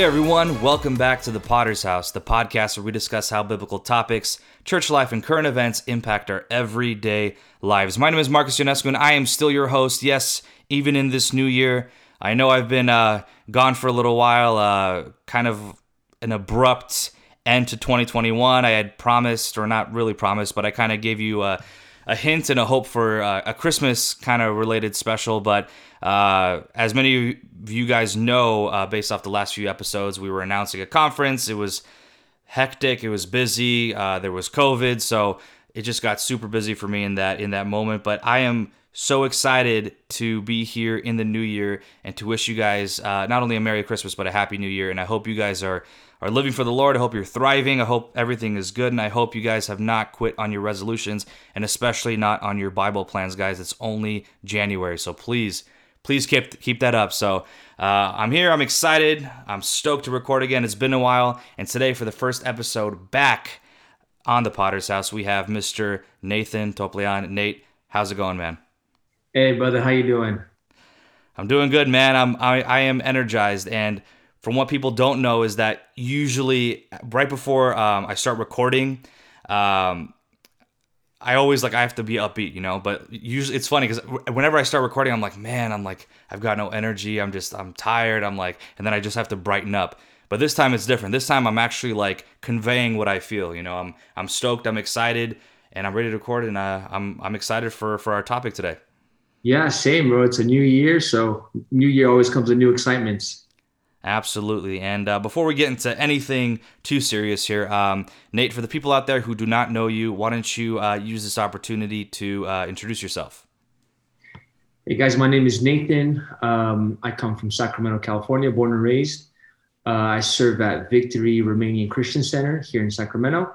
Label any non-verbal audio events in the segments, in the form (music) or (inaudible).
Hey everyone, welcome back to the Podder's House, the podcast where we discuss how biblical topics, church life, and current events impact our everyday lives. My name is Marcus Ionescu, and I am still your host. Yes, even in this new year, I know I've been uh, gone for a little while, uh, kind of an abrupt end to 2021. I had promised, or not really promised, but I kind of gave you a, a, hint and a hope for uh, a Christmas kind of related special, but uh, as many of you guys know, uh, based off the last few episodes, we were announcing a conference. It was hectic. It was busy. Uh, there was COVID, so it just got super busy for me in that in that moment. But I am so excited to be here in the new year and to wish you guys uh, not only a Merry Christmas but a Happy New Year. And I hope you guys are are living for the Lord. I hope you're thriving. I hope everything is good, and I hope you guys have not quit on your resolutions and especially not on your Bible plans, guys. It's only January, so please please keep keep that up. So uh, I'm here. I'm excited. I'm stoked to record again. It's been a while, and today for the first episode back on the Podder's House, we have Mr. Nathan Toplean. Nate, how's it going, man? Hey, brother. How you doing? I'm doing good, man. I'm I, I am energized, and from what people don't know is that usually right before um, I start recording. Um, I always like I have to be upbeat, you know. But usually it's funny because whenever I start recording, I'm like, man, I'm like I've got no energy. I'm just I'm tired. I'm like, and then I just have to brighten up. But this time it's different. This time I'm actually like conveying what I feel. You know, I'm I'm stoked. I'm excited, and I'm ready to record. And uh, I'm I'm excited for for our topic today. Yeah, same, bro. It's a new year, so new year always comes with new excitements. Absolutely. And uh, before we get into anything too serious here, um, Nate, for the people out there who do not know you, why don't you uh, use this opportunity to uh, introduce yourself? Hey guys, my name is Nathan. Um, I come from Sacramento, California, born and raised. Uh, I serve at Victory Romanian Christian Center here in Sacramento.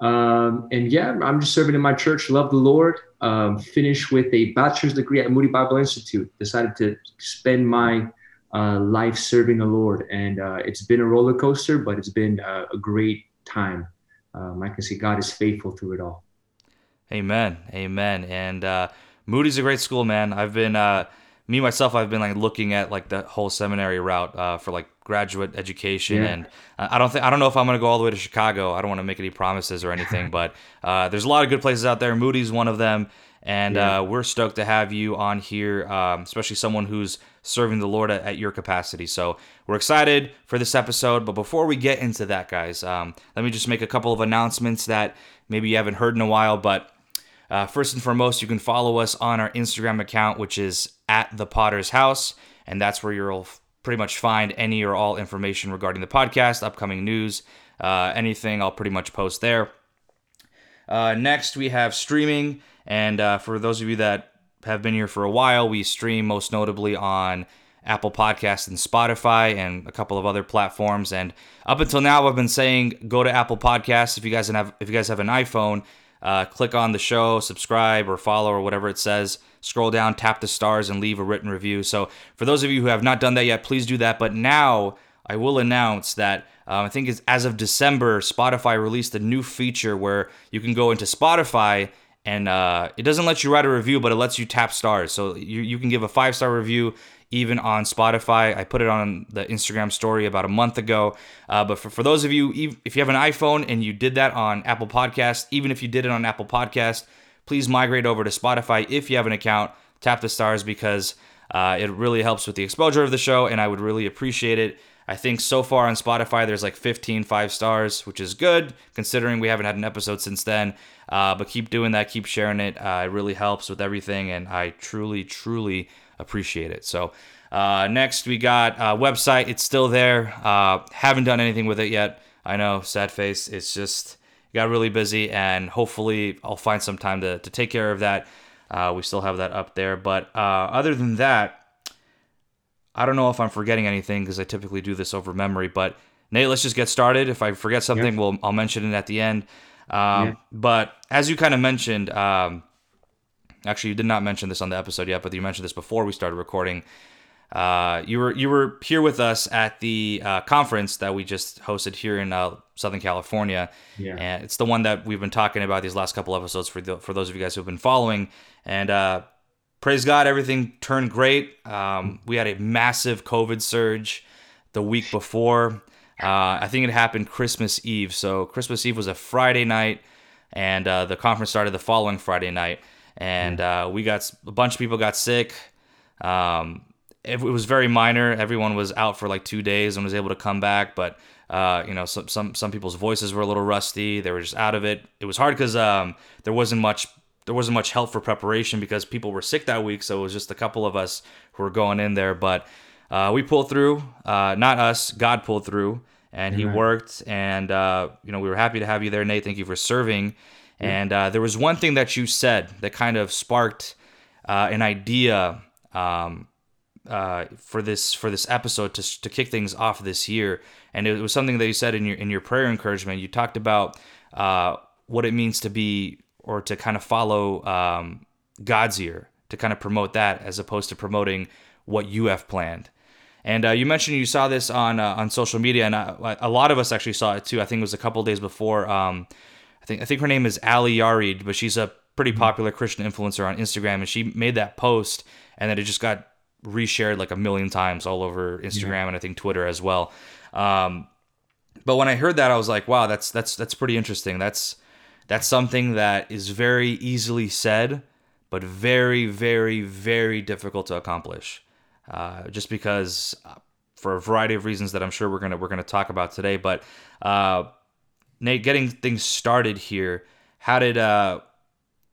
Um, and yeah, I'm just serving in my church, love the Lord. Um, finished with a bachelor's degree at Moody Bible Institute. Decided to spend my uh, life serving the Lord. And uh, it's been a roller coaster, but it's been a, a great time. Um, I can see God is faithful through it all. Amen. Amen. And uh, Moody's a great school, man. I've been, uh, me myself, I've been like looking at like the whole seminary route uh, for like graduate education, yeah. and I don't think I don't know if I'm gonna go all the way to Chicago. I don't want to make any promises or anything, (laughs) but uh, there's a lot of good places out there. Moody's one of them, and yeah. uh, we're stoked to have you on here, um, especially someone who's serving the Lord at, at, your capacity. So we're excited for this episode. But before we get into that, guys, um, let me just make a couple of announcements that maybe you haven't heard in a while. But uh, first and foremost, you can follow us on our Instagram account, which is at the Podder's House, and that's where you'll pretty much find any or all information regarding the podcast, upcoming news, uh, anything. I'll pretty much post there. Uh, next, we have streaming. And uh, for those of you that have been here for a while, we stream most notably on Apple Podcasts and Spotify and a couple of other platforms. And up until now, I've been saying go to Apple Podcasts if you guys have if you guys have an iPhone. Uh, click on the show, subscribe or follow or whatever it says. Scroll down, tap the stars, and leave a written review. So, for those of you who have not done that yet, please do that. But now I will announce that um, I think it's, as of December, Spotify released a new feature where you can go into Spotify and uh, it doesn't let you write a review, but it lets you tap stars. So you, you can give a five star review even on Spotify. I put it on the Instagram story about a month ago. Uh, but for, for those of you, if you have an iPhone and you did that on Apple Podcast, even if you did it on Apple Podcast, please migrate over to Spotify if you have an account. Tap the stars because uh, it really helps with the exposure of the show, and I would really appreciate it. I think so far on Spotify, there's like 15 five stars, which is good considering we haven't had an episode since then. Uh, but keep doing that, keep sharing it. Uh, it really helps with everything, and I truly, truly appreciate it. So, uh, next we got a website. It's still there. Uh, haven't done anything with it yet. I know, sad face. It's just got really busy, and hopefully I'll find some time to, to take care of that. Uh, we still have that up there. But uh, other than that, I don't know if I'm forgetting anything because I typically do this over memory, but Nate, let's just get started. If I forget something, yeah. we'll I'll mention it at the end. Um, yeah. But as you kind of mentioned, um, actually, you did not mention this on the episode yet, but you mentioned this before we started recording. Uh, you were you were here with us at the uh, conference that we just hosted here in uh, Southern California, yeah. and it's the one that we've been talking about these last couple episodes for the, for those of you guys who've been following. And uh, praise God, everything turned great. Um, we had a massive COVID surge the week before. Uh, I think it happened Christmas Eve. So Christmas Eve was a Friday night, and uh, the conference started the following Friday night. And uh, we got a bunch of people got sick. Um, it, it, was very minor. Everyone was out for like two days and was able to come back, but uh, you know, some some some people's voices were a little rusty. They were just out of it. It was hard because um, there wasn't much there wasn't much help for preparation because people were sick that week. So it was just a couple of us who were going in there, but uh, we pulled through. Uh, not us, God pulled through, and He worked. And uh, you know, we were happy to have you there, Nate. Thank you for serving. And uh, there was one thing that you said that kind of sparked uh, an idea um, uh, for this for this episode to to kick things off this year. And it was something that you said in your in your prayer encouragement. You talked about what it means to be or to kind of follow um, God's year to kind of promote that as opposed to promoting what you have planned. And uh, you mentioned you saw this on uh, on social media, and I, a lot of us actually saw it too. I think it was a couple days before. Um, I think I think her name is Ali Yarid, but she's a pretty mm-hmm. popular Christian influencer on Instagram, and she made that post, and then it just got reshared like a million times all over Instagram yeah. and I think Twitter as well. Um, but when I heard that, I was like, wow, that's that's that's pretty interesting. That's that's something that is very easily said, but very, very, very difficult to accomplish uh, just because uh, for a variety of reasons that I'm sure we're gonna we're gonna talk about today. But uh, Nate, getting things started here, how did uh,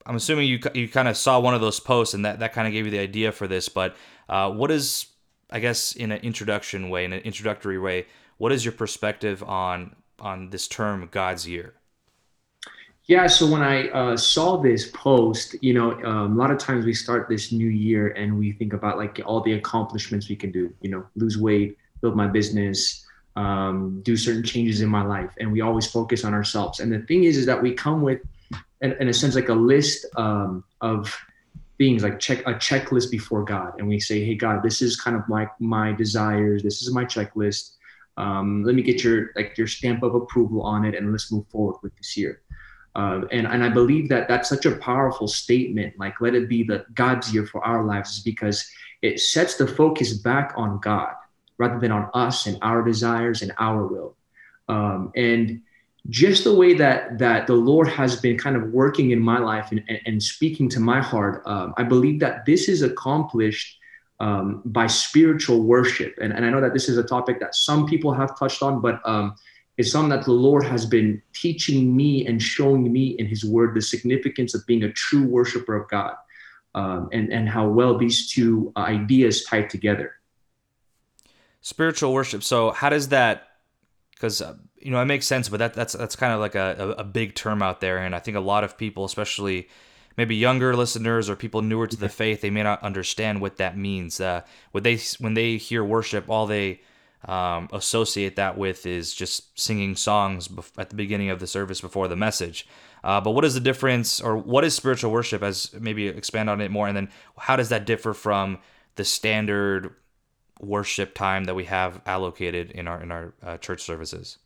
I'm assuming you you kind of saw one of those posts and that that kind of gave you the idea for this. But uh, what is I guess in an introduction way, in an introductory way, what is your perspective on on this term God's year? Yeah, so when I uh, saw this post, you know, um, a lot of times we start this new year and we think about like all the accomplishments we can do, you know, lose weight, build my business, um, do certain changes in my life, and we always focus on ourselves. And the thing is, is that we come with, in, in a sense, like a list um, of things, like check a checklist before God, and we say, "Hey, God, this is kind of like my desires. This is my checklist. Um, let me get your like your stamp of approval on it, and let's move forward with this year." Uh, and, and I believe that that's such a powerful statement. Like, let it be the God's year for our lives, because it sets the focus back on God rather than on us and our desires and our will. Um, and just the way that that the Lord has been kind of working in my life and, and, and speaking to my heart, um, I believe that this is accomplished um, by spiritual worship. And, and I know that this is a topic that some people have touched on, but um, is something that the Lord has been teaching me and showing me in His Word the significance of being a true worshiper of God, um, and and how well these two ideas tie together. Spiritual worship. So how does that? Because uh, you know it makes sense, but that that's that's kind of like a, a big term out there, and I think a lot of people, especially maybe younger listeners or people newer to the faith, they may not understand what that means. Uh, when they when they hear worship, all they um, associate that with is just singing songs at the beginning of the service before the message. Uh, but what is the difference, or what is spiritual worship? As maybe expand on it more, and then how does that differ from the standard worship time that we have allocated in our in our uh, church services?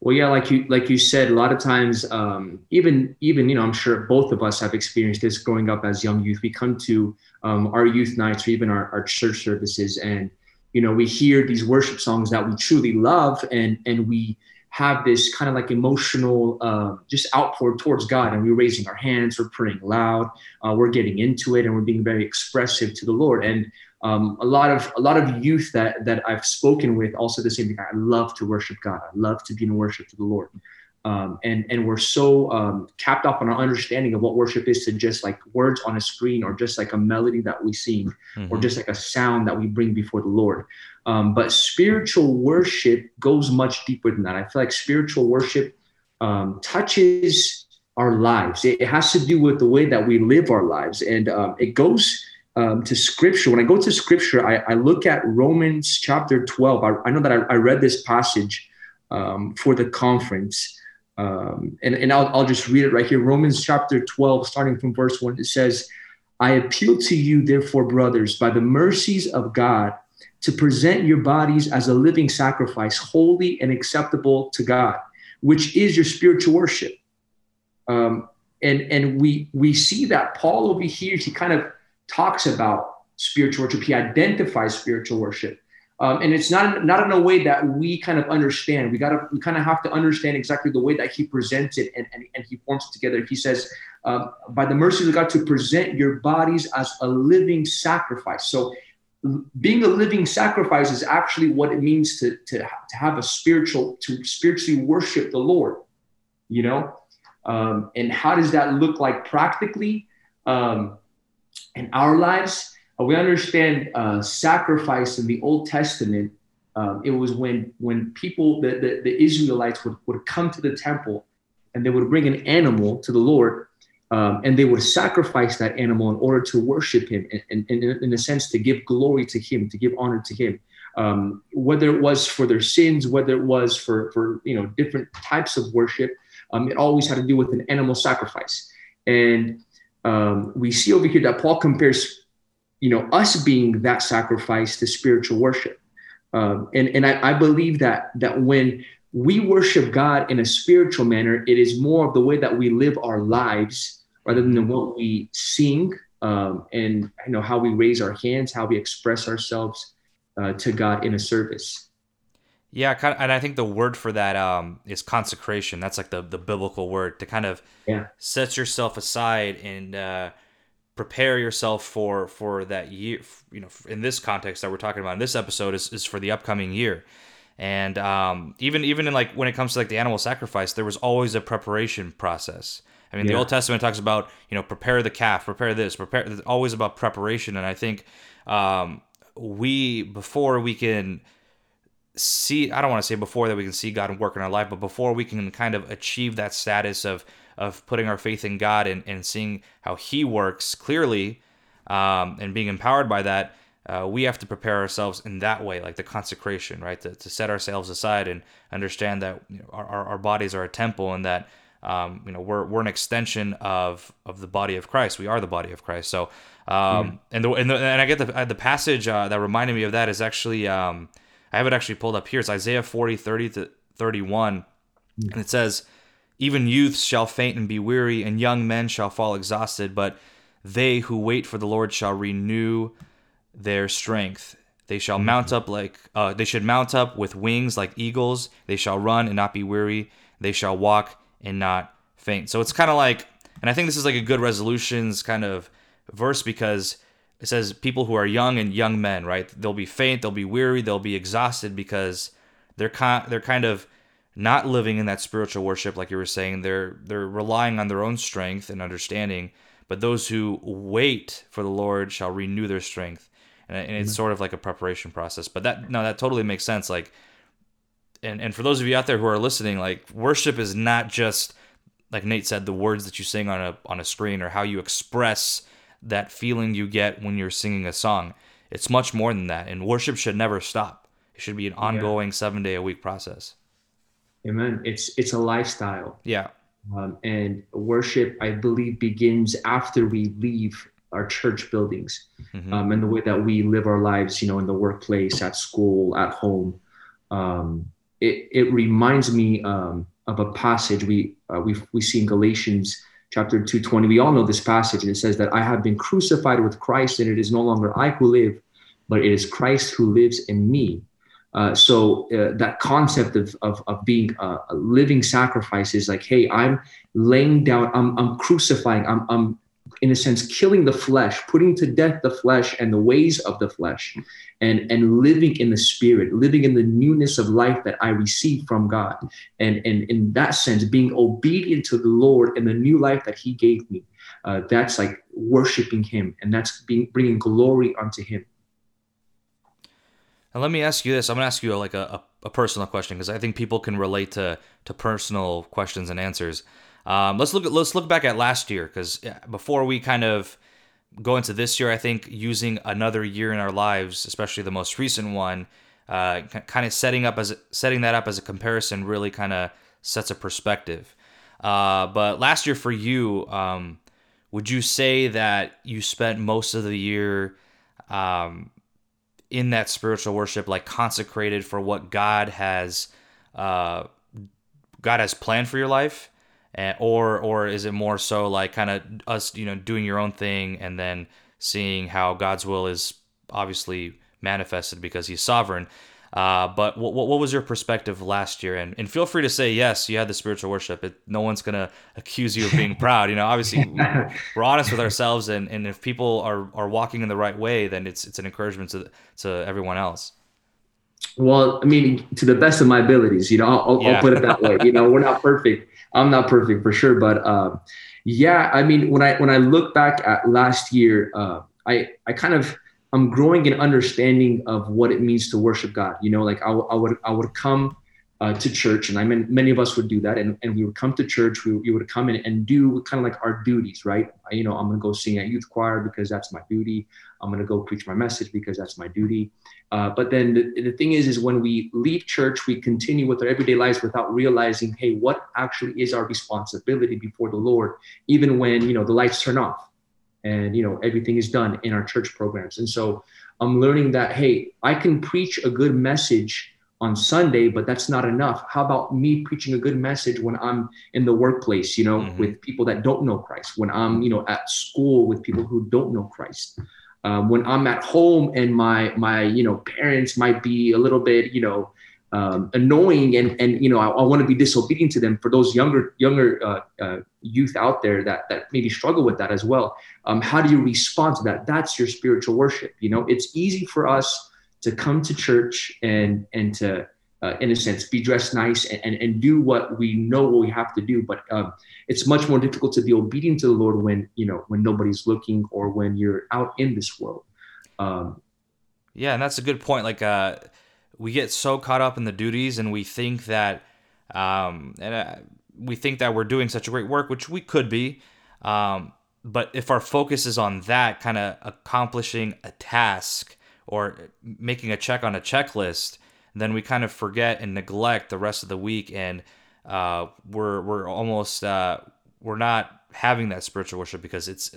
Well, yeah, like you like you said, a lot of times, um, even even you know, I'm sure both of us have experienced this growing up as young youth. We come to um, our youth nights or even our, our church services, and you know we hear these worship songs that we truly love and and we have this kind of like emotional uh, just outpour towards god and we're raising our hands we're praying loud uh, we're getting into it and we're being very expressive to the lord. And um, a lot of a lot of youth that that i've spoken with also the same thing. I love to worship god. I love to be in worship to the lord um, and and we're so um, capped up on our understanding of what worship is to just like words on a screen or just like a melody that we sing mm-hmm. or just like a sound that we bring before the Lord. Um, but spiritual worship goes much deeper than that. I feel like spiritual worship um, touches our lives. It, it, has to do with the way that we live our lives, and um, it goes. Um, to scripture. When I go to scripture, I, I look at Romans chapter 12. I, I know that I, I read this passage for the conference, um, and and I'll, I'll just read it right here Romans chapter 12, starting from verse 1. It says, I appeal to you, therefore, brothers, by the mercies of God, to present your bodies as a living sacrifice, holy and acceptable to God, which is your spiritual worship. Um, and and we we see that Paul over here, he kind of talks about spiritual worship. He identifies spiritual worship. Um, and it's not not in a way that we kind of understand. We gotta we kind of have to understand exactly the way that he presents it and, and, and he forms it together. He says, um, by the mercies of God, to present your bodies as a living sacrifice. So being a living sacrifice is actually what it means to, to, to have a spiritual, to spiritually worship the Lord, you know? Um, and how does that look like practically um, in our lives? Uh, we understand uh, sacrifice in the Old Testament. Um, it was when when people, the, the, the, Israelites would, would come to the temple and they would bring an animal to the Lord um, and they would sacrifice that animal in order to worship him and, and, and, in a sense to give glory to him, to give honor to him. Um, whether it was for their sins, whether it was for, for you know different types of worship, um, it always had to do with an animal sacrifice. And um, we see over here that Paul compares you know, us being that sacrifice to spiritual worship. Um, and and I, I believe that that when we worship God in a spiritual manner, it is more of the way that we live our lives rather than what we sing um, and you know how we raise our hands, how we express ourselves uh, to God in a service. Yeah, kind of, and I think the word for that um, is consecration. That's like the the biblical word to kind of yeah. set yourself aside and uh, prepare yourself for for that year you know in this context that we're talking about in this episode is, is for the upcoming year. And um, even even in like when it comes to like the animal sacrifice there was always a preparation process. I mean yeah. the old testament talks about you know prepare the calf prepare this prepare it's always about preparation. And i think um, we before we can see i don't want to say before that we can see god work in our life but before we can kind of achieve that status of of putting our faith in God and, and seeing how He works clearly um, and being empowered by that, uh, we have to prepare ourselves in that way, like the consecration, right? To, to set ourselves aside and understand that you know, our, our bodies are a temple and that um, you know we're, we're an extension of of the body of Christ. We are the body of Christ. So um, and the, and, the, and I get the the passage uh, that reminded me of that is actually um, I have it actually pulled up here. It's Isaiah 40, 30 to 31. And it says, even youths shall faint and be weary, and young men shall fall exhausted, but they who wait for the Lord shall renew their strength. They shall mm-hmm. mount up like uh, they should mount up with wings like eagles. They shall run and not be weary. They shall walk and not faint. So it's kind of like, and I think this is like a good resolutions kind of verse because it says people who are young and young men, right? They'll be faint, they'll be weary, they'll be exhausted because they're kind they're kind of not living in that spiritual worship like you were saying they're they're relying on their own strength and understanding but those who wait for the lord shall renew their strength. And, and it's mm-hmm. sort of like a preparation process but that no that totally makes sense. Like and and for those of you out there who are listening like worship is not just like Nate said the words that you sing on a on a screen or how you express that feeling you get when you're singing a song. It's much more than that and worship should never stop. It should be an ongoing yeah. 7 day a week process Amen. It's it's a lifestyle. Yeah. Um, and worship, I believe, begins after we leave our church buildings, mm-hmm. um, and the way that we live our lives. You know, in the workplace, at school, at home. Um, it it reminds me um, of a passage we uh, we we see in Galatians chapter two twenty. We all know this passage, and it says that I have been crucified with Christ, and it is no longer I who live, but it is Christ who lives in me. Uh, so uh, that concept of, of, of being a, a, living sacrifice is like, hey, I'm laying down, I'm, I'm crucifying, I'm, I'm in a sense killing the flesh, putting to death the flesh and the ways of the flesh, and and living in the spirit, living in the newness of life that I receive from God, and and in that sense, being obedient to the Lord and the new life that He gave me. Uh, that's like worshiping Him, and that's being bringing glory unto Him. And let me ask you this: I'm gonna ask you like a, a, a personal question because I think people can relate to to personal questions and answers. Um, let's look at let's look back at last year because before we kind of go into this year, I think using another year in our lives, especially the most recent one, uh, kind of setting up as setting that up as a comparison really kind of sets a perspective. Uh, but last year for you, um, would you say that you spent most of the year um, in that spiritual worship, like consecrated for what God has uh, God has planned for your life, or or is it more so like kind of us, you know, doing your own thing and then seeing how God's will is obviously manifested because He's sovereign. Uh, but what, what was your perspective last year? And, and feel free to say yes, you had the spiritual worship. It, no one's gonna accuse you of being (laughs) proud. You know, obviously (laughs) we're honest with ourselves, and, and if people are, are walking in the right way, then it's it's an encouragement to to everyone else. Well, I mean, to the best of my abilities, you know, I'll, yeah. I'll put it that way. You know, we're not perfect. I'm not perfect for sure, but uh, yeah, I mean, when I when I look back at last year, uh, I I kind of I'm growing in understanding of what it means to worship God. You know, like I, I would I would come uh, to church, and I mean many of us would do that, and, and we would come to church. We, we would come in and do kind of like our duties, right? You know, I'm gonna go sing at youth choir because that's my duty. I'm gonna go preach my message because that's my duty. Uh, but then the, the thing is, is when we leave church, we continue with our everyday lives without realizing, hey, what actually is our responsibility before the Lord, even when you know the lights turn off and you know everything is done in our church programs. And so i'm learning that hey i can preach a good message on sunday but that's not enough. How about me preaching a good message when i'm in the workplace you know mm-hmm. with people that don't know christ when i'm you know at school with people who don't know christ? Um, when i'm at home and my my you know parents might be a little bit you know um, annoying and and you know I, I want to be disobedient to them for those younger younger uh, uh, youth out there that that maybe struggle with that as well. Um, how do you respond to that? That's your spiritual worship you know? It's easy for us to come to church and and to uh, in a sense be dressed nice and, and, and do what we know what we have to do but um, it's much more difficult to be obedient to the lord when you know when nobody's looking or when you're out in this world. Um, yeah and that's a good point like uh we get so caught up in the duties and we think that um, and uh, we think that we're doing such a great work, which we could be. Um, but if our focus is on that, kind of accomplishing a task or making a check on a checklist, then we kind of forget and neglect the rest of the week, and uh, we're we're almost uh, we're not having that spiritual worship because it's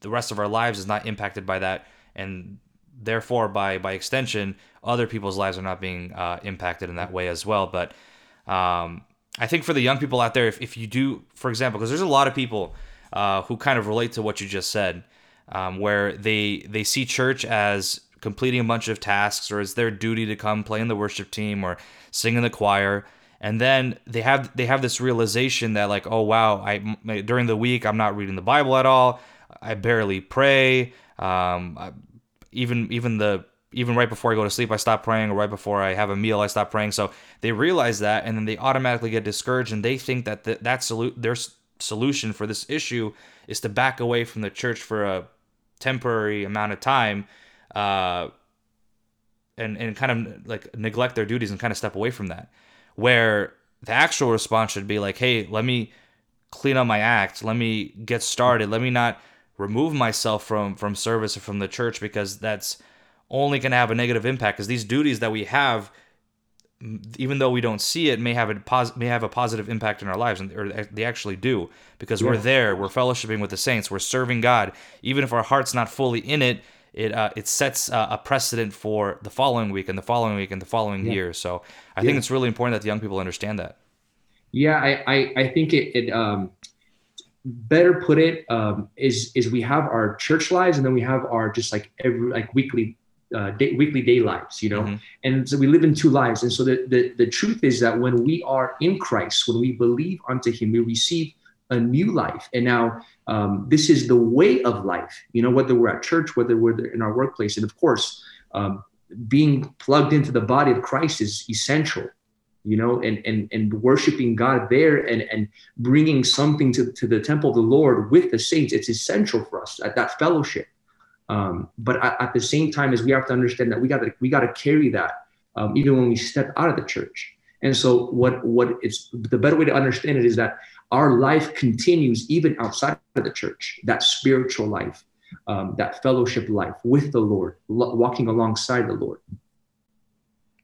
the rest of our lives is not impacted by that, and therefore by by extension other people's lives are not being uh, impacted in that way as well. But um, i think for the young people out there if, if you do for example because there's a lot of people uh, who kind of relate to what you just said um, where they they see church as completing a bunch of tasks or it's their duty to come play in the worship team or sing in the choir. And then they have they have this realization that like oh wow i during the week i'm not reading the bible at all. I barely pray. Um, even even the even right before I go to sleep, I stop praying, or right before I have a meal, I stop praying. So they realize that, and then they automatically get discouraged, and they think that the, that solu- their solution for this issue is to back away from the church for a temporary amount of time, uh, and and kind of like neglect their duties and kind of step away from that. Where the actual response should be like, hey, let me clean up my act, let me get started, let me not remove myself from from service or from the church because that's only going to have a negative impact because these duties that we have even though we don't see it may have a pos- may have a positive impact in our lives and or they actually do because yeah. we're there we're fellowshipping with the saints we're serving God even if our heart's not fully in it it uh, it sets uh, a precedent for the following week and the following week and the following yeah. year so I yeah. think it's really important that the young people understand that yeah I I, I think it, it um better put it um, is is we have our church lives and then we have our just like every like weekly uh, day, weekly day lives you know mm-hmm. and so we live in two lives and so the, the the truth is that when we are in christ when we believe unto him we receive a new life and now um, this is the way of life you know whether we're at church whether we're in our workplace and of course um, being plugged into the body of christ is essential you know, and and and worshiping God there and and bringing something to, to the temple of the Lord with the saints. It's essential for us at that fellowship. Um, but at, at, the same time, as we have to understand that we got to we got to carry that um, even when we step out of the church. And so, what what it's the better way to understand it is that our life continues even outside of the church. That spiritual life, um, that fellowship life with the Lord, lo- walking alongside the Lord.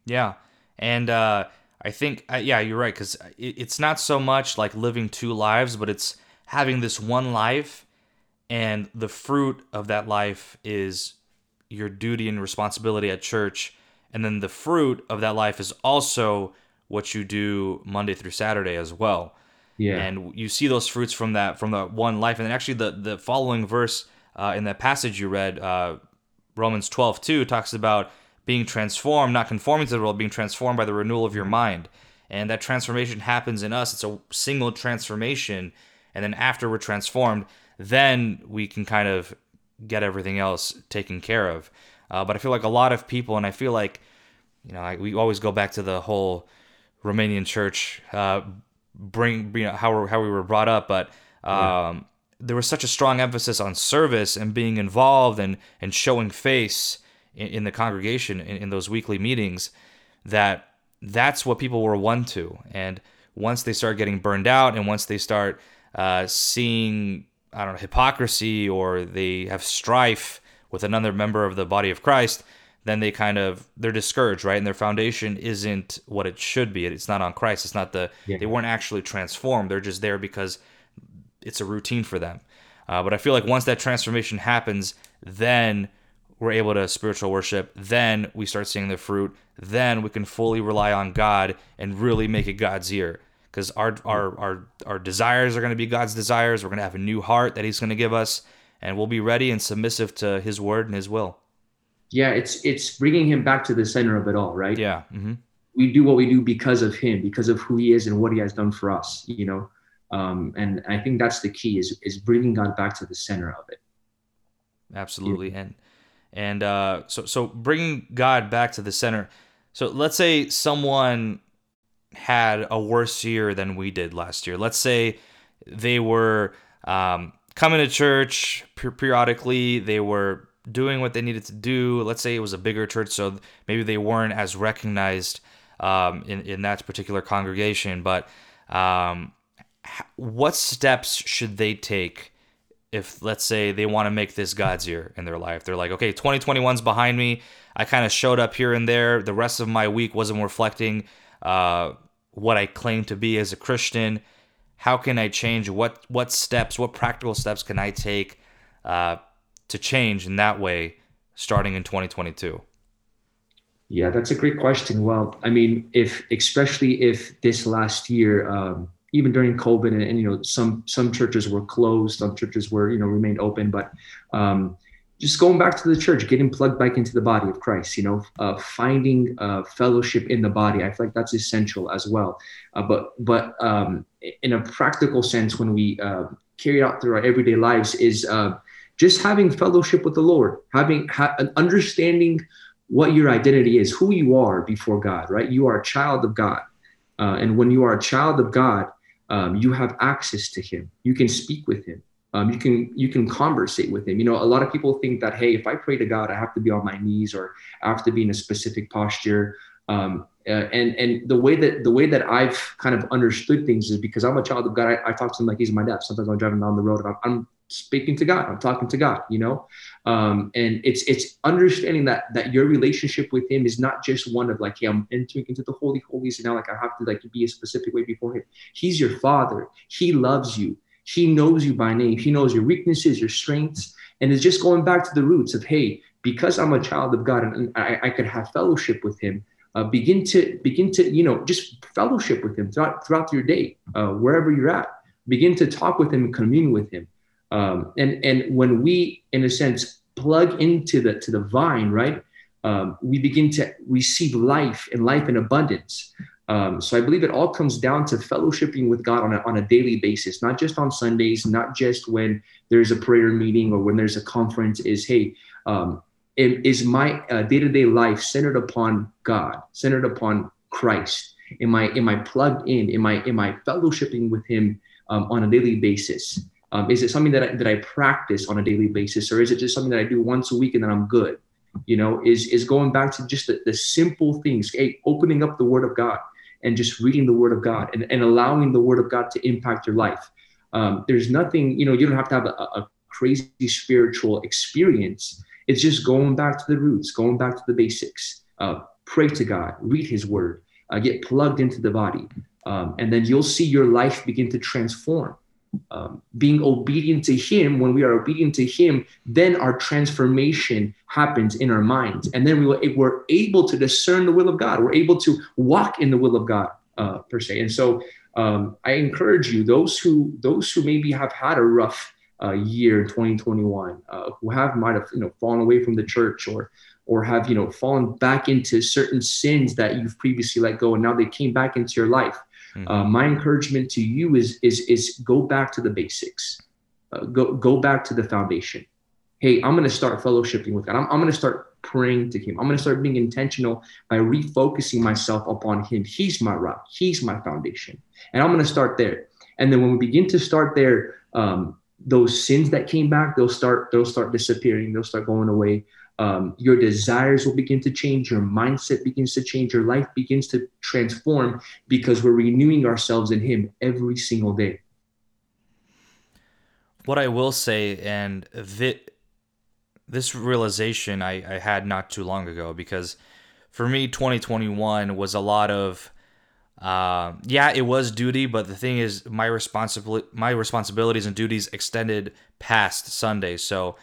Yeah, and uh, I think, uh, yeah, you're right, because it, it's not so much like living two lives, but it's having this one life, and the fruit of that life is your duty and responsibility at church. And then the fruit of that life is also what you do Monday through Saturday as well. Yeah. And you see those fruits from that from that one life. And then actually the the following verse uh, in that passage you read, uh, Romans 12 2, talks about being transformed, not conforming to the world, being transformed by the renewal of your mind. And that transformation happens in us. It's a single transformation. And then after we're transformed, then we can kind of get everything else taken care of. Uh, but I feel like a lot of people, and I feel like, you know, I, we always go back to the whole Romanian church, uh, bring, you know, how, how we were brought up. But um, yeah. there was such a strong emphasis on service and being involved and, and showing face in, in the congregation in, in those weekly meetings that that's what people were won to. And once they start getting burned out and once they start uh, seeing, I don't know, hypocrisy or they have strife with another member of the body of Christ, then they kind of they're discouraged, right? And their foundation isn't what it should be. It's not on Christ. It's not the yeah. they weren't actually transformed. They're just there because it's a routine for them. Uh, but I feel like once that transformation happens, then we're able to spiritual worship. Then we start seeing the fruit. Then we can fully rely on God and really make it God's year. Because our, our our our desires are going to be God's desires. We're going to have a new heart that He's going to give us, and we'll be ready and submissive to His word and His will. Yeah, it's it's bringing Him back to the center of it all, right? Yeah. Mm-hmm. We do what we do because of Him, because of who He is and what He has done for us. You know, um, and I think that's the key is is bringing God back to the center of it. Absolutely, yeah. and and uh, so so bringing God back to the center. So let's say someone had a worse year than we did last year. Let's say they were um, coming to church periodically. They were doing what they needed to do. Let's say it was a bigger church, so maybe they weren't as recognized um, in in that particular congregation. But um, what steps should they take if let's say they want to make this God's year in their life? They're like, okay, 2021's behind me. I kind of showed up here and there. The rest of my week wasn't reflecting uh, what I claim to be as a Christian. How can I change? What what steps? What practical steps can I take uh, to change in that way, starting in 2022? Yeah, that's a great question. Well, I mean, if especially if this last year um, even during COVID, and, and, you know, some some churches were closed, some churches were you know remained open, but um, just going back to the church, getting plugged back into the body of Christ, you know, uh, finding uh, fellowship in the body. I feel like that's essential as well. Uh, but but um, in a practical sense, when we uh, carry out through our everyday lives, is uh, just having fellowship with the Lord, having ha- understanding what your identity is, who you are before God. Right, you are a child of God, uh, and when you are a child of God, um, you have access to him you can speak with him um, you can you can conversate with him you know a lot of people think that hey if i pray to god i have to be on my knees or i have to be in a specific posture um, uh, and and the way that the way that I've kind of understood things is because I'm a child of God. I, I talk to him like he's my dad. Sometimes I'm driving down the road and I'm, I'm speaking to God. I'm talking to God. You know, um, and it's it's understanding that that your relationship with Him is not just one of like, hey, I'm entering into the holy holies and now like I have to like be a specific way before Him. He's your Father. He loves you. He knows you by name. He knows your weaknesses, your strengths, and it's just going back to the roots of hey, because I'm a child of God and, and I, I could have fellowship with Him. Uh, begin to begin to you know just fellowship with him throughout throughout your day uh, wherever you're at begin to talk with him and commune with him um, and and when we, in a sense, plug into the to the vine, right, um, we begin to receive life and life in abundance. Um, so I believe it all comes down to fellowshipping with God on a, on a daily basis, not just on Sundays, not just when there's a prayer meeting or when there's a conference. Is hey, um, is my day to day life centered upon God, centered upon Christ? Am I am I plugged in? Am I am I fellowshipping with Him um, on a daily basis? Um, is it something that I, that I practice on a daily basis, or is it just something that I do once a week and then I'm good? You know, is is going back to just the, the simple things, hey, opening up the Word of God and just reading the Word of God and, and allowing the Word of God to impact your life. Um, there's nothing, you know, you don't have to have a, a crazy spiritual experience. It's just going back to the roots, going back to the basics. Uh, pray to God, read His Word, uh, get plugged into the body, um, and then you'll see your life begin to transform um, being obedient to him when we are obedient to him then our transformation happens in our minds. And then we will, we're able to discern the will of god. We're able to walk in the will of god uh, per se. And so um, i encourage you those who those who maybe have had a rough uh, year 2021 uh, who have might have you know fallen away from the church or or have you know fallen back into certain sins that you've previously let go and now they came back into your life mm-hmm. uh, my encouragement to you is is is go back to the basics. Uh, go go back to the foundation. Hey i'm going to start fellowshipping with god. I'm, I'm going to start praying to him. I'm going to start being intentional by refocusing myself upon him. He's my rock. He's my foundation. And i'm going to start there. And then when we begin to start there um, those sins that came back they'll start they'll start disappearing. They'll start going away um, your desires will begin to change your mindset begins to change your life begins to transform because we're renewing ourselves in him every single day what i will say and th- this realization I, I had not too long ago because for me 2021 was a lot of uh, yeah, it was duty, but the thing is, my responsibility, my responsibilities and duties extended past Sunday. So,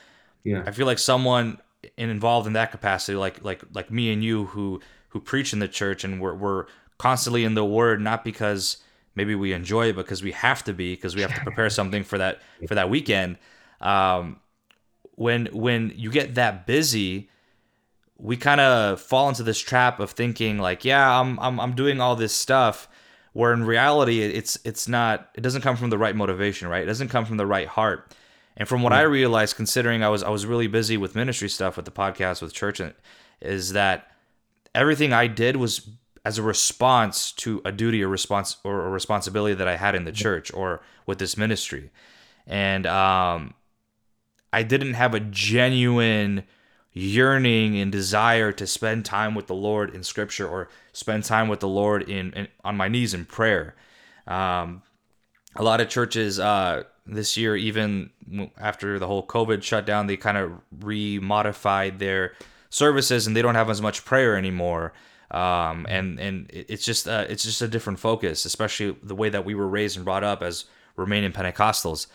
yeah, I feel like someone involved in that capacity, like like like me and you, who who preach in the church and we're we're constantly in the Word, not because maybe we enjoy it, but because we have to be, because we have to (laughs) prepare something for that for that weekend. Um, when when you get that busy, we kind of fall into this trap of thinking like, yeah, I'm I'm I'm doing all this stuff, where in reality it's it's not. It doesn't come from the right motivation, right? It doesn't come from the right heart. And from what I realized, considering I was I was really busy with ministry stuff, with the podcast, with church, is that everything I did was as a response to a duty or response or a responsibility that I had in the church or with this ministry, and um, I didn't have a genuine yearning and desire to spend time with the Lord in Scripture or spend time with the Lord in, in on my knees in prayer. Um, a lot of churches uh, this year, even after the whole COVID shutdown, they kind of remodified their services and they don't have as much prayer anymore. Um, and and it's just uh, it's just a different focus, especially the way that we were raised and brought up as Romanian Pentecostals.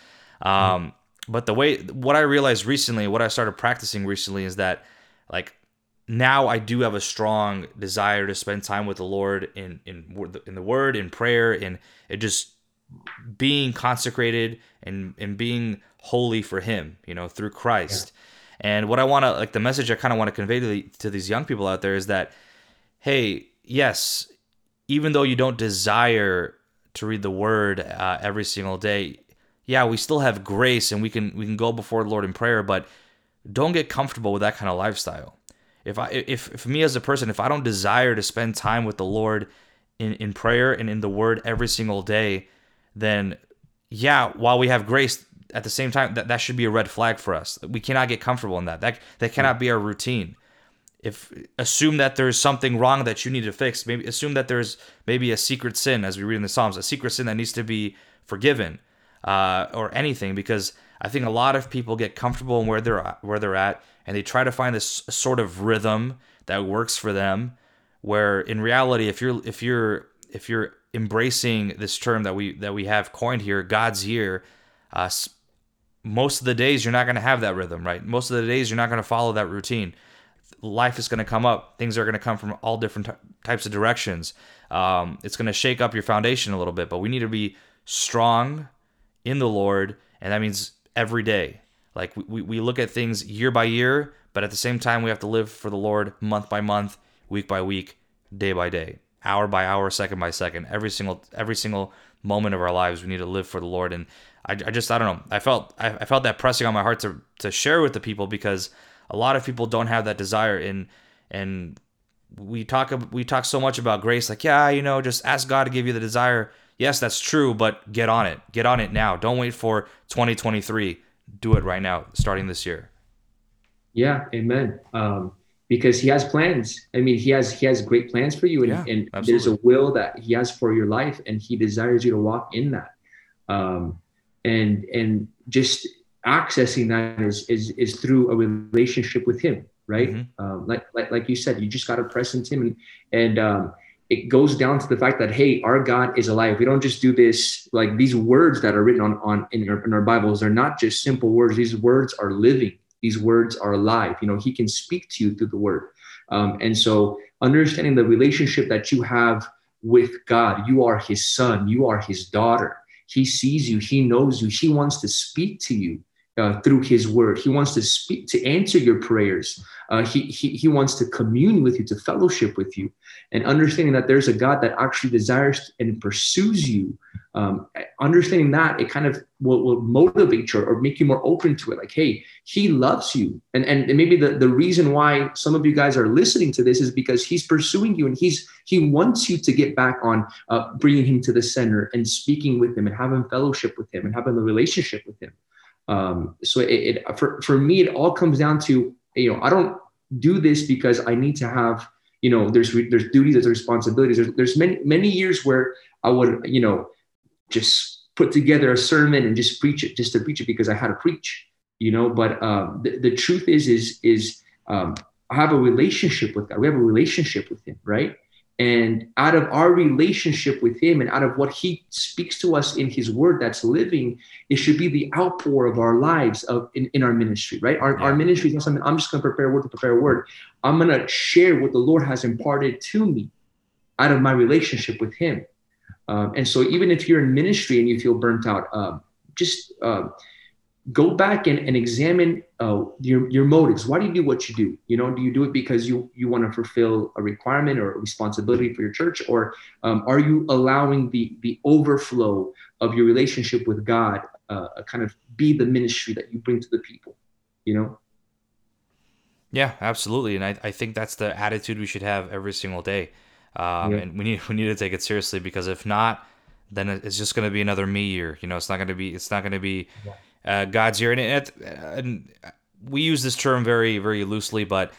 Um, but the way what I realized recently, what I started practicing recently is that like now I do have a strong desire to spend time with the Lord in in in the Word, in prayer, in it just being consecrated and and being holy for Him, you know, through Christ. Yeah. And what I want to like the message I kind of want to convey to, the, to these young people out there is that, hey, yes, even though you don't desire to read the Word uh, every single day, yeah, we still have grace and we can we can go before the Lord in prayer, but don't get comfortable with that kind of lifestyle. If I if, if me as a person, if I don't desire to spend time with the Lord in, in prayer and in the word every single day, then yeah, while we have grace at the same time, that, that should be a red flag for us. We cannot get comfortable in that. That that cannot be our routine. If assume that there's something wrong that you need to fix, maybe assume that there's maybe a secret sin, as we read in the Psalms, a secret sin that needs to be forgiven uh, or anything because I think a lot of people get comfortable in where they're at, where they're at and they try to find this sort of rhythm that works for them where in reality if you're if you're if you're embracing this term that we that we have coined here God's year uh, most of the days you're not going to have that rhythm right? Most of the days you're not going to follow that routine. Life is going to come up. Things are going to come from all different t- types of directions. Um, it's going to shake up your foundation a little bit but we need to be strong in the Lord, and that means every day. Like we, we look at things year by year, but at the same time, we have to live for the Lord month by month, week by week, day by day, hour by hour, second by second. Every single every single moment of our lives, we need to live for the Lord. And I, I just I don't know. I felt I, I felt that pressing on my heart to to share with the people because a lot of people don't have that desire And and we talk we talk so much about grace like yeah you know just ask god to give you the desire yes, that's true, but get on it. Get on it now. Don't wait for 2023. Do it right now, starting this year. Yeah, amen. Um, because he has plans. I mean, he has he has great plans for you, and, yeah, and there's a will that he has for your life, and he desires you to walk in that. Um, and and just accessing that is is is through a relationship with him, right? Mm-hmm. Um, like like like you said, you just got to press into him, and and um, it goes down to the fact that hey our god is alive we don't just do this like these words that are written on on in our, in our bibles are not just simple words these words are living these words are alive you know he can speak to you through the word. Um, and so understanding the relationship that you have with god you are his son you are his daughter. He sees you he knows you he wants to speak to you uh, through his word. He wants to speak, to answer your prayers. Uh, he, he, he wants to commune with you, to fellowship with you. And understanding that there's a God that actually desires and pursues you, um, understanding that it kind of will, will motivate you or make you more open to it. Like, hey, he loves you. And, and, and maybe the, the reason why some of you guys are listening to this is because he's pursuing you and he's he wants you to get back on uh, bringing him to the center and speaking with him and having fellowship with him and having a relationship with him. Um, so it, it, for, for me, it all comes down to, you know, I don't do this because I need to have, you know, there's, there's duties, there's responsibilities. There's, there's many, many years where I would, you know, just put together a sermon and just preach it, just to preach it because I had to preach, you know, but um, the, the truth is, is, is um, I have a relationship with God. We have a relationship with him, right? And out of our relationship with Him and out of what He speaks to us in His Word that's living, it should be the outpour of our lives of in, in our ministry, right? Our, yeah. our ministry is not something I'm just going to prepare a word to prepare a word. I'm going to share what the Lord has imparted to me out of my relationship with Him. Um, and so, even if you're in ministry and you feel burnt out, uh, just uh, go back and, and examine uh, your, your motives. Why do you do what you do? You know, do you do it because you, you want to fulfill a requirement or a responsibility for your church? Or um, are you allowing the, the overflow of your relationship with God uh, kind of be the ministry that you bring to the people, you know? Yeah, absolutely. And I, I think that's the attitude we should have every single day. Um, yeah. And we need, we need to take it seriously because if not, then it's just going to be another me year. You know, it's not going to be, it's not going to be, yeah uh, God's year, and, it, and we use this term very very loosely, but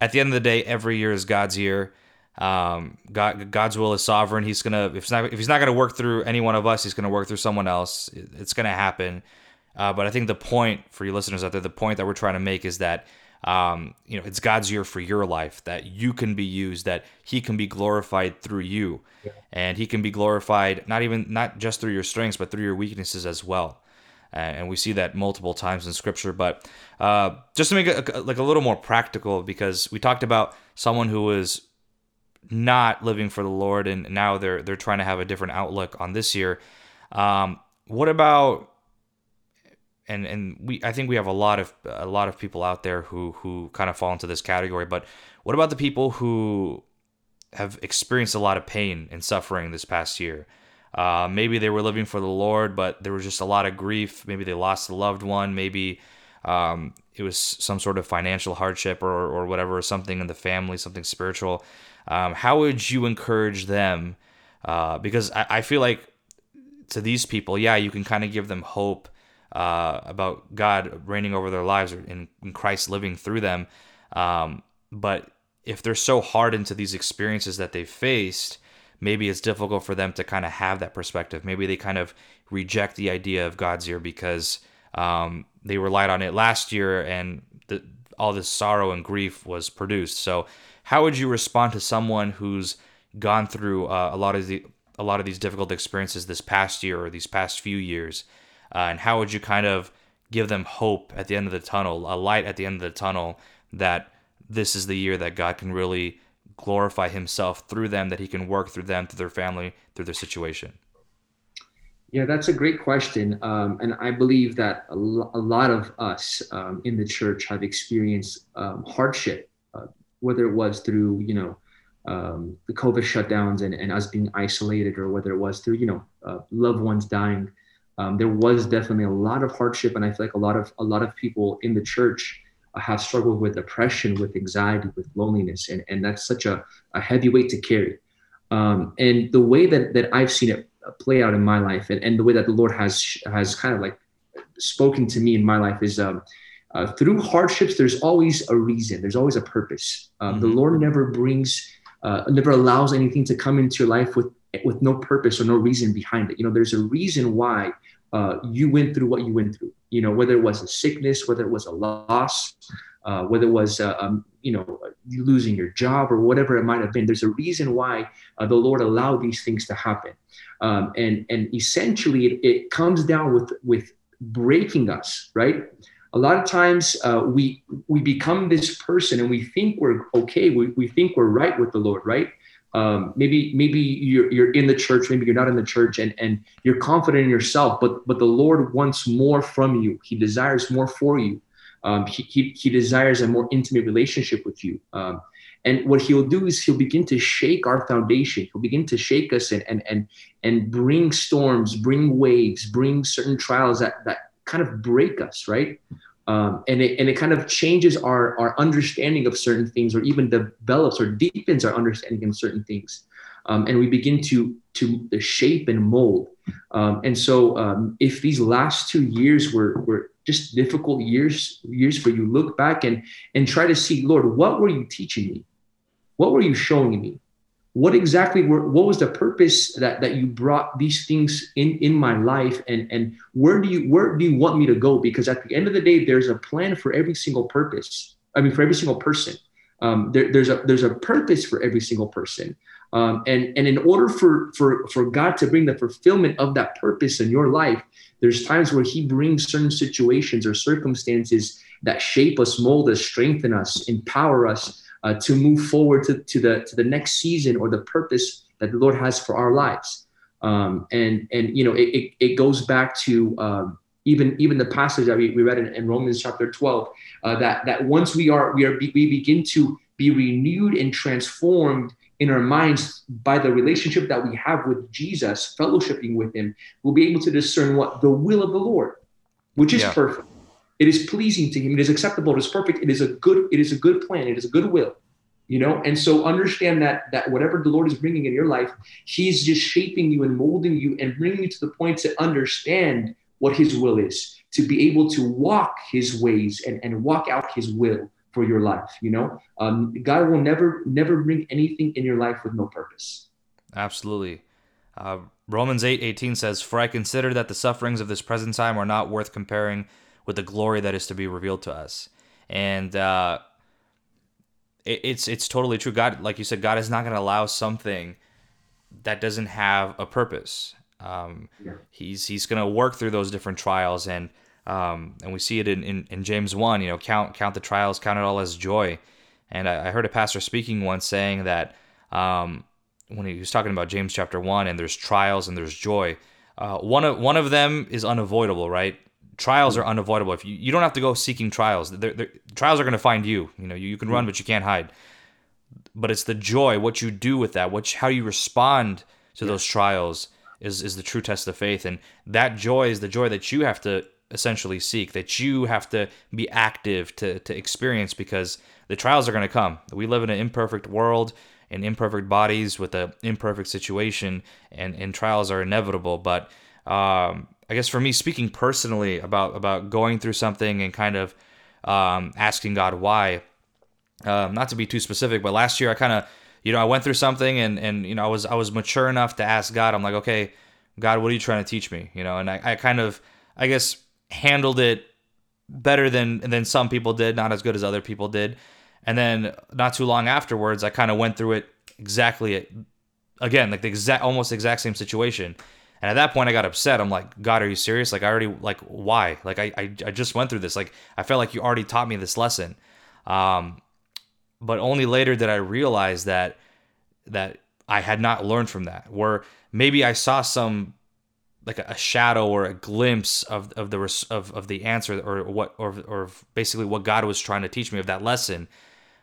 at the end of the day, every year is God's year. Um, God, God's will is sovereign. He's gonna if he's not if he's not gonna work through any one of us, he's gonna work through someone else. It's gonna happen. Uh, but I think the point for you listeners out there, the point that we're trying to make is that um, you know it's God's year for your life, that you can be used, that He can be glorified through you, yeah. and He can be glorified not even not just through your strengths, but through your weaknesses as well and we see that multiple times in scripture but uh, just to make it like a little more practical because we talked about someone who was not living for the lord and now they're they're trying to have a different outlook on this year. Um, what about and and we I think we have a lot of a lot of people out there who who kind of fall into this category but what about the people who have experienced a lot of pain and suffering this past year uh, maybe they were living for the Lord, but there was just a lot of grief. Maybe they lost a loved one. Maybe um, it was some sort of financial hardship or, or whatever, something in the family, something spiritual. Um, how would you encourage them? Uh, because I, I, feel like to these people, yeah, you can kind of give them hope uh, about God reigning over their lives and, and Christ living through them. Um, but if they're so hard into these experiences that they've faced, maybe it's difficult for them to kind of have that perspective. Maybe they kind of reject the idea of God's year because um, they relied on it last year and the, all this sorrow and grief was produced. So, how would you respond to someone who's gone through uh, a lot of the a lot of these difficult experiences this past year or these past few years, uh, and how would you kind of give them hope at the end of the tunnel, a light at the end of the tunnel that this is the year that God can really glorify himself through them, that he can work through them, through their family, through their situation? Yeah, that's a great question. Um, and I believe that a, lo- a lot of us um, in the church have experienced um, hardship, uh, whether it was through, you know, um, the COVID shutdowns and, and us being isolated, or whether it was through, you know, uh, loved ones dying. Um, there was definitely a lot of hardship, and I feel like a lot of a lot of people in the church have struggled with depression, with anxiety, with loneliness, and, and that's such a, a heavy weight to carry. Um, and the way that, that I've seen it play out in my life, and, and the way that the Lord has has kind of like spoken to me in my life is um, uh, through hardships. There's always a reason. There's always a purpose. Um, mm-hmm. The Lord never brings, uh, never allows anything to come into your life with with no purpose or no reason behind it. You know, there's a reason why uh, you went through what you went through. You know, whether it was a sickness, whether it was a loss, uh, whether it was uh, um, you know losing your job or whatever it might have been. There's a reason why uh, the Lord allowed these things to happen, um, and and essentially it, it, comes down with with breaking us, right? A lot of times uh, we we become this person and we think we're okay, we, we think we're right with the Lord, right? Um, maybe maybe you're you're in the church, maybe you're not in the church, and and you're confident in yourself, but but the Lord wants more from you. He desires more for you. Um, he, he he desires a more intimate relationship with you. Um, and what he'll do is he'll begin to shake our foundation. He'll begin to shake us and and and and bring storms, bring waves, bring certain trials that that kind of break us, right? Um, and it and it kind of changes our our understanding of certain things, or even develops or deepens our understanding of certain things, um, and we begin to to shape and mold. Um, and so, um, if these last two years were were just difficult years years for you, look back and and try to see, Lord, what were you teaching me? What were you showing me? What exactly were what was the purpose that that you brought these things in in my life? And and where do you where do you want me to go? Because at the end of the day there's a plan for every single purpose. I mean for every single person. Um, there, there's a there's a purpose for every single person. Um, and and in order for for for god to bring the fulfillment of that purpose in your life there's times where he brings certain situations or circumstances that shape us mold us strengthen us empower us uh, to move forward to, to the to the next season or the purpose that the Lord has for our lives. Um, and and you know it, it, it goes back to um, even even the passage that we, we read in, in Romans chapter 12 uh, that that once we are we are we begin to be renewed and transformed in our minds by the relationship that we have with Jesus, fellowshipping with Him, we'll be able to discern what the will of the Lord, which is yeah. perfect, it is pleasing to him. It is acceptable. It is perfect. It is a good. It is a good plan. It is a good will. You know, and so understand that that whatever the Lord is bringing in your life, He's just shaping you and molding you and bringing you to the point to understand what His will is, to be able to walk His ways and and walk out His will for your life. You know, um, God will never never bring anything in your life with no purpose. Absolutely. Uh, Romans 8 18 says, For I consider that the sufferings of this present time are not worth comparing with the glory that is to be revealed to us. And uh, it, it's it's totally true. God, like you said, God is not going to allow something that doesn't have a purpose. Um, yeah. He's he's going to work through those different trials, and um, and we see it in, in, in James one. You know, count count the trials, count it all as joy. And I, I heard a pastor speaking once saying that um, when he was talking about James chapter one, and there's trials and there's joy. Uh, one of one of them is unavoidable, right? Trials are unavoidable. If you, you don't have to go seeking trials, they're, they're, trials are going to find you. You know, you, you can run, but you can't hide. But it's the joy, what you do with that, what how you respond to those trials is is the true test of faith, and that joy is the joy that you have to essentially seek, that you have to be active to to experience, because the trials are going to come. We live in an imperfect world in imperfect bodies with an imperfect situation, and and trials are inevitable, but um, I guess for me, speaking personally about about going through something and kind of um, asking God why. Um, not to be too specific, but last year I kind of, you know, I went through something and and you know I was I was mature enough to ask God. I'm like, okay, God, what are you trying to teach me? You know, and I, I kind of, I guess, handled it better than than some people did, not as good as other people did. And then not too long afterwards, I kind of went through it exactly again, like the exact almost exact same situation. And at that point, I got upset. I'm like, God, are you serious? Like, I already, like, why? Like, I, I, I just went through this. Like, I felt like you already taught me this lesson. Um, but only later did I realize that, that I had not learned from that. Where maybe I saw some, like a, shadow or a glimpse of, of the, of, of the answer or what, or, or basically what God was trying to teach me of that lesson.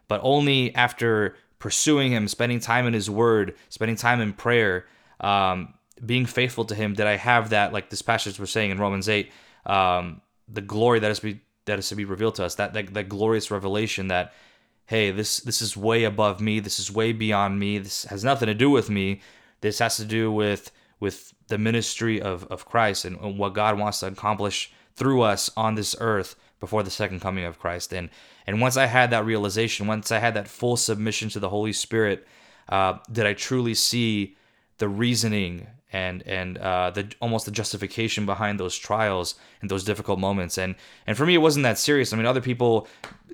But only after pursuing Him, spending time in His Word, spending time in prayer, um, being faithful to him did I have that like this passage was saying in Romans 8 um, the glory that is be that is to be revealed to us that, that that glorious revelation that hey this this is way above me this is way beyond me this has nothing to do with me this has to do with with the ministry of of Christ and, and what God wants to accomplish through us on this earth before the second coming of Christ. And and once I had that realization once I had that full submission to the Holy Spirit uh, did I truly see the reasoning and and uh, the almost the justification behind those trials and those difficult moments. And and for me, it wasn't that serious. I mean, other people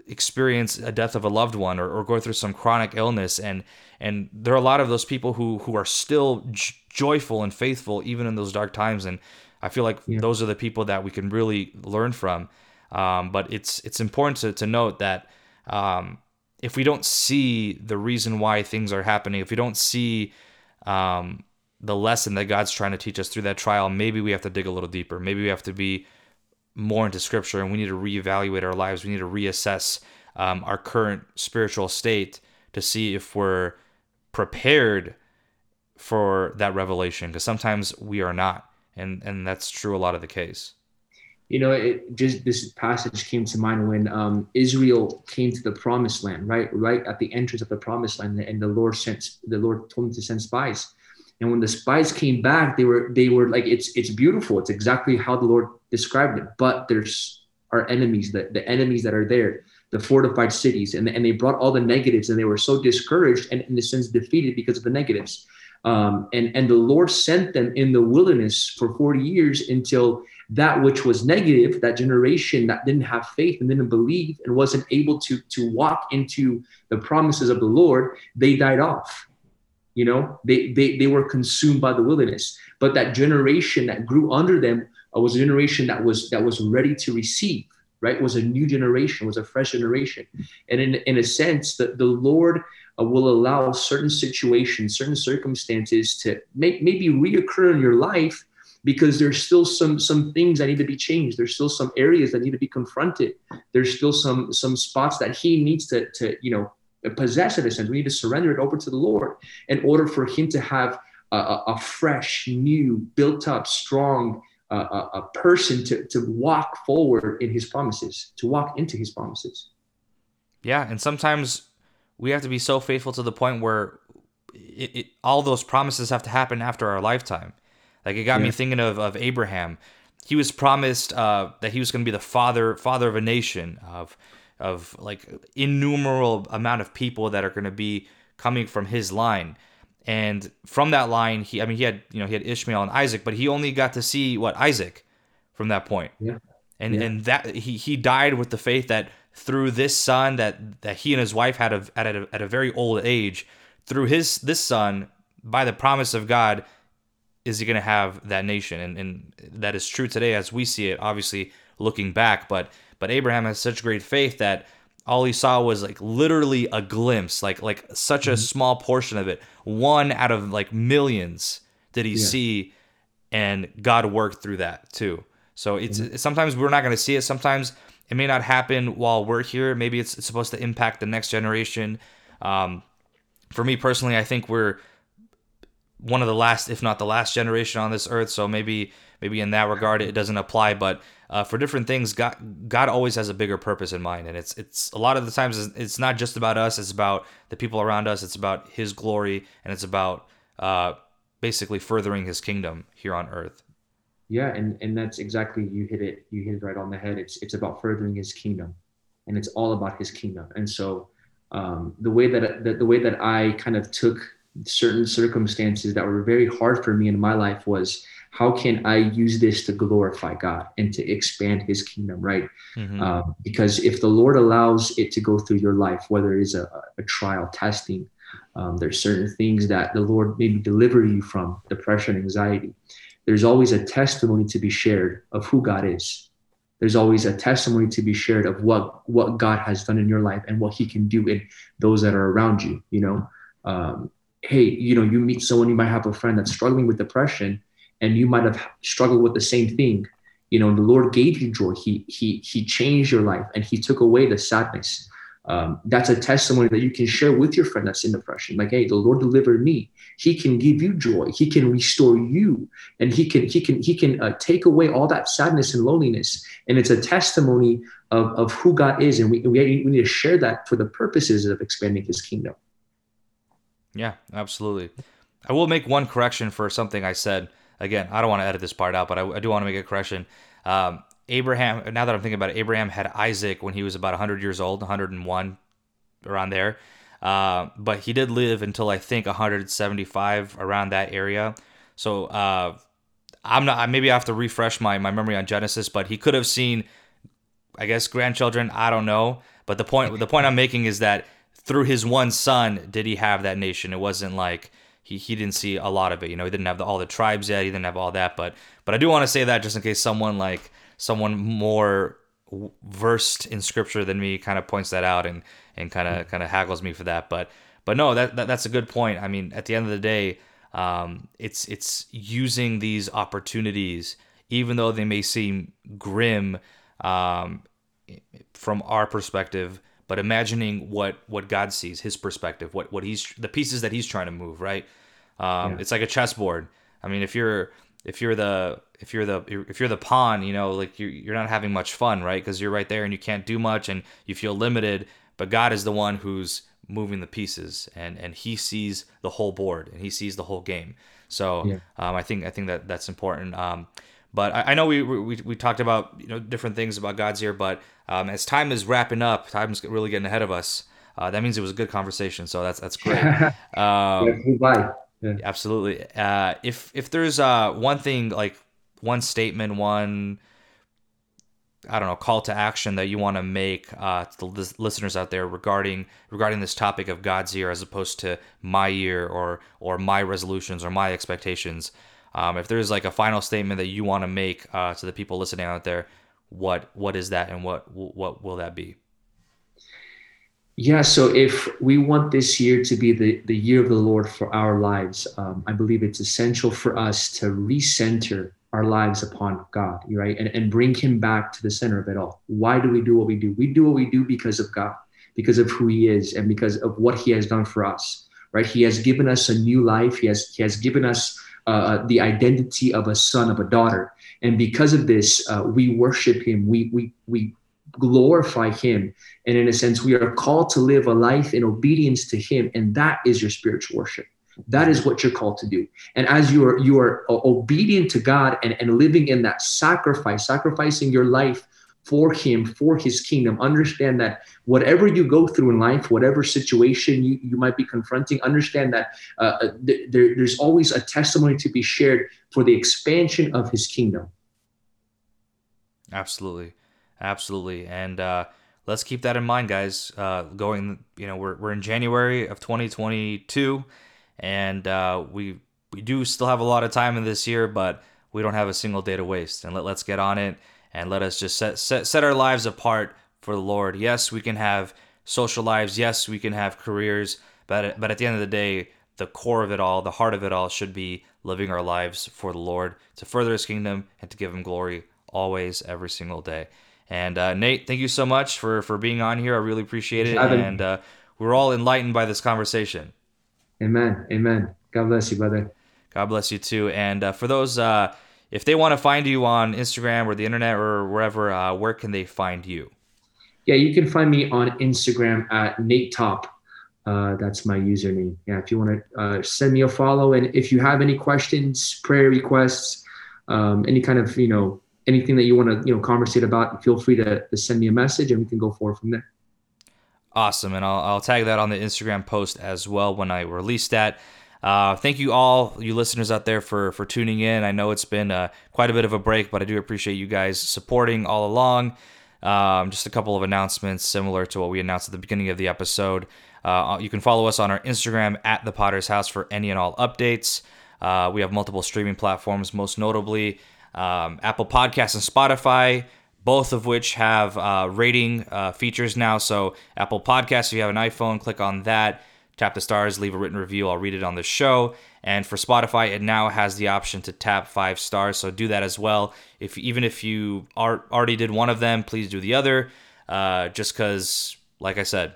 experience a death of a loved one or, or go through some chronic illness, and and there are a lot of those people who who are still j- joyful and faithful even in those dark times. And I feel like yeah. those are the people that we can really learn from. Um, but it's it's important to, to note that um, if we don't see the reason why things are happening, if we don't see um, the lesson that God's trying to teach us through that trial, maybe we have to dig a little deeper. Maybe we have to be more into Scripture, and we need to reevaluate our lives. We need to reassess um, our current spiritual state to see if we're prepared for that revelation. Because sometimes we are not, and and that's true a lot of the case you know, it just this passage came to mind when um, Israel came to the promised land, right? Right at the entrance of the promised land, and the Lord sent the Lord told him to send spies. And when the spies came back, they were they were like, it's it's beautiful. It's exactly how the Lord described it. But there's our enemies, the, the enemies that are there, the fortified cities, and, and they brought all the negatives, and they were so discouraged and in a sense defeated because of the negatives. Um, and and the Lord sent them in the wilderness for 40 years until that which was negative, that generation that didn't have faith and didn't believe and wasn't able to, to walk into the promises of the Lord, they died off. You know, they, they, they were consumed by the wilderness. But that generation that grew under them uh, was a generation that was that was ready to receive, right? Was a new generation, was a fresh generation. And in, in a sense, that the Lord uh, will allow certain situations, certain circumstances to make, maybe reoccur in your life because there's still some some things that need to be changed there's still some areas that need to be confronted there's still some some spots that he needs to to you know possess in a sense we need to surrender it over to the lord in order for him to have a, a fresh new built up strong uh, a, a person to to walk forward in his promises to walk into his promises yeah and sometimes we have to be so faithful to the point where it, it, all those promises have to happen after our lifetime like it got yeah. me thinking of, of Abraham. He was promised uh, that he was going to be the father father of a nation of of like innumerable amount of people that are going to be coming from his line. And from that line, he I mean he had you know he had Ishmael and Isaac, but he only got to see what Isaac from that point. Yeah. And yeah. and that he he died with the faith that through this son that that he and his wife had a, at a, at a very old age, through his this son by the promise of God, is he going to have that nation? And, and that is true today as we see it, obviously looking back. But but Abraham has such great faith that all he saw was like literally a glimpse, like like such a mm-hmm. small portion of it. One out of like millions did he yeah. see, and God worked through that too. So it's mm-hmm. sometimes we're not going to see it. Sometimes it may not happen while we're here. Maybe it's, it's supposed to impact the next generation. Um, for me personally, I think we're one of the last, if not the last generation on this earth. So maybe maybe in that regard it doesn't apply. But uh, for different things, God God always has a bigger purpose in mind, and it's it's a lot of the times it's not just about us. It's about the people around us. It's about His glory, and it's about uh, basically furthering His kingdom here on earth. Yeah, and and that's exactly you hit it. You hit it right on the head. It's it's about furthering His kingdom, and it's all about His kingdom. And so um, the way that the, the way that I kind of took certain circumstances that were very hard for me in my life was how can I use this to glorify God and to expand His kingdom, right? Mm-hmm. Uh, because if the Lord allows it to go through your life, whether it is a, a trial, testing, um, there's certain things that the Lord maybe deliver you from depression, anxiety. There's always a testimony to be shared of who God is. There's always a testimony to be shared of what what God has done in your life and what He can do in those that are around you. You know, um, hey, you know, you meet someone, you might have a friend that's struggling with depression, and you might have struggled with the same thing. You know, the Lord gave you joy. He He He changed your life, and He took away the sadness. Um, that's a testimony that you can share with your friend that's in depression. Like, hey, the Lord delivered me. He can give you joy. He can restore you, and He can He can He can uh, take away all that sadness and loneliness. And it's a testimony of, of who God is, and we, we we need to share that for the purposes of expanding His kingdom. Yeah, absolutely. I will make one correction for something I said. Again, I don't want to edit this part out, but I, I do want to make a correction. Um, Abraham, now that I'm thinking about it, Abraham had Isaac when he was about 100 years old, 101, around there. Uh, but he did live until I think 175, around that area. So uh, I'm not. Maybe I have to refresh my my memory on Genesis, but he could have seen, I guess, grandchildren. I don't know. But the point the point I'm making is that through his one son did he have that nation. It wasn't like he, he didn't see a lot of it. You know, he didn't have the, all the tribes yet. He didn't have all that. But but I do want to say that just in case someone like someone more versed in scripture than me kind of points that out and and kind of kind of haggles me for that. But but no, that, that that's a good point. I mean, at the end of the day, um, it's it's using these opportunities, even though they may seem grim um, from our perspective, but imagining what what God sees, His perspective, what what He's the pieces that He's trying to move. Right? Um, yeah. It's like a chessboard. I mean, if you're if you're the if you're the if you're the pawn, you know, like you're you're not having much fun, right? Because you're right there and you can't do much and you feel limited. But God is the one who's moving the pieces and and He sees the whole board and He sees the whole game. So yeah. um, I think I think that that's important. Um, but I, I, know we, we we talked about you know different things about God's year, but um, as time is wrapping up, time's really getting ahead of us. Uh, that means it was a good conversation. So that's that's great. (laughs) Um, yeah. Absolutely. Uh, if if there's uh, one thing like one statement, one I don't know call to action that you want to make uh, to the listeners out there regarding regarding this topic of God's year as opposed to my ear or or my resolutions or my expectations. Um, if there's like a final statement that you want to make uh, to the people listening out there, what what is that and what what will that be? Yeah, so if we want this year to be the, the year of the Lord for our lives, um, I believe it's essential for us to recenter our lives upon God, right? And, and bring Him back to the center of it all. Why do we do what we do? We do what we do because of God, because of who He is, and because of what He has done for us, right? He has given us a new life. He has He has given us uh, the identity of a son, of a daughter, and because of this, uh, we worship Him. We we we glorify him. And in a sense we are called to live a life in obedience to him. And that is your spiritual worship. That is what you're called to do. And as you are you are obedient to god and, and living in that sacrifice sacrificing your life for him for his kingdom understand that whatever you go through in life whatever situation you, you might be confronting understand that uh, uh th- there, there's always a testimony to be shared for the expansion of his kingdom absolutely Absolutely. And uh, let's keep that in mind, guys. Uh, going, you know, we're, we're in January of 2022, and uh, we we do still have a lot of time in this year, but we don't have a single day to waste. And let, let's get on it and let us just set, set, set our lives apart for the Lord. Yes, we can have social lives. Yes, we can have careers. But, but at the end of the day, the core of it all, the heart of it all, should be living our lives for the Lord to further His kingdom and to give Him glory always, every single day. And uh, Nate, thank you so much for for being on here. I really appreciate it, and uh, we're all enlightened by this conversation. Amen. Amen. God bless you, brother. God bless you too. And uh, for those, uh, if they want to find you on Instagram or the internet or wherever, uh, where can they find you? Yeah, you can find me on Instagram at Nate Top. Uh, that's my username. Yeah, if you want to uh, send me a follow, and if you have any questions, prayer requests, um, any kind of you know anything that you want to you know conversate about, feel free to, to send me a message and we can go forward from there. Awesome, and I'll, I'll tag that on the Instagram post as well when I release that. Uh, thank you all, you listeners out there, for for tuning in. I know it's been uh, quite a bit of a break, but I do appreciate you guys supporting all along. Um, just a couple of announcements similar to what we announced at the beginning of the episode. Uh, you can follow us on our Instagram at the Podder's House for any and all updates. Uh, we have multiple streaming platforms, most notably um, Apple Podcasts and Spotify, both of which have uh, rating uh, features now. So, Apple Podcasts, if you have an iPhone, click on that, tap the stars, leave a written review. I'll read it on the show. And for Spotify, it now has the option to tap five stars. So, do that as well. If even if you are, already did one of them, please do the other. Uh, just because, like I said,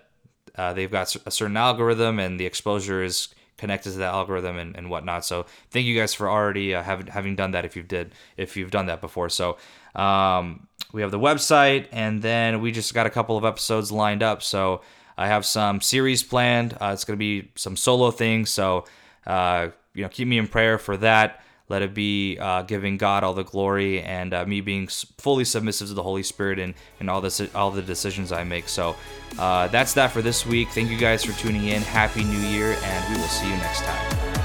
uh, they've got a certain algorithm and the exposure is connected to that algorithm and, and whatnot. So thank you guys for already uh, having having done that if you've did if you've done that before. So um, we have the website, and then we just got a couple of episodes lined up. So I have some series planned. Uh, it's going to be some solo things. So uh, you know, keep me in prayer for that. Let it be uh, giving God all the glory and uh, me being fully submissive to the Holy Spirit and, and all this all the decisions I make. So uh, that's that for this week. Thank you guys for tuning in. Happy New Year, and we will see you next time.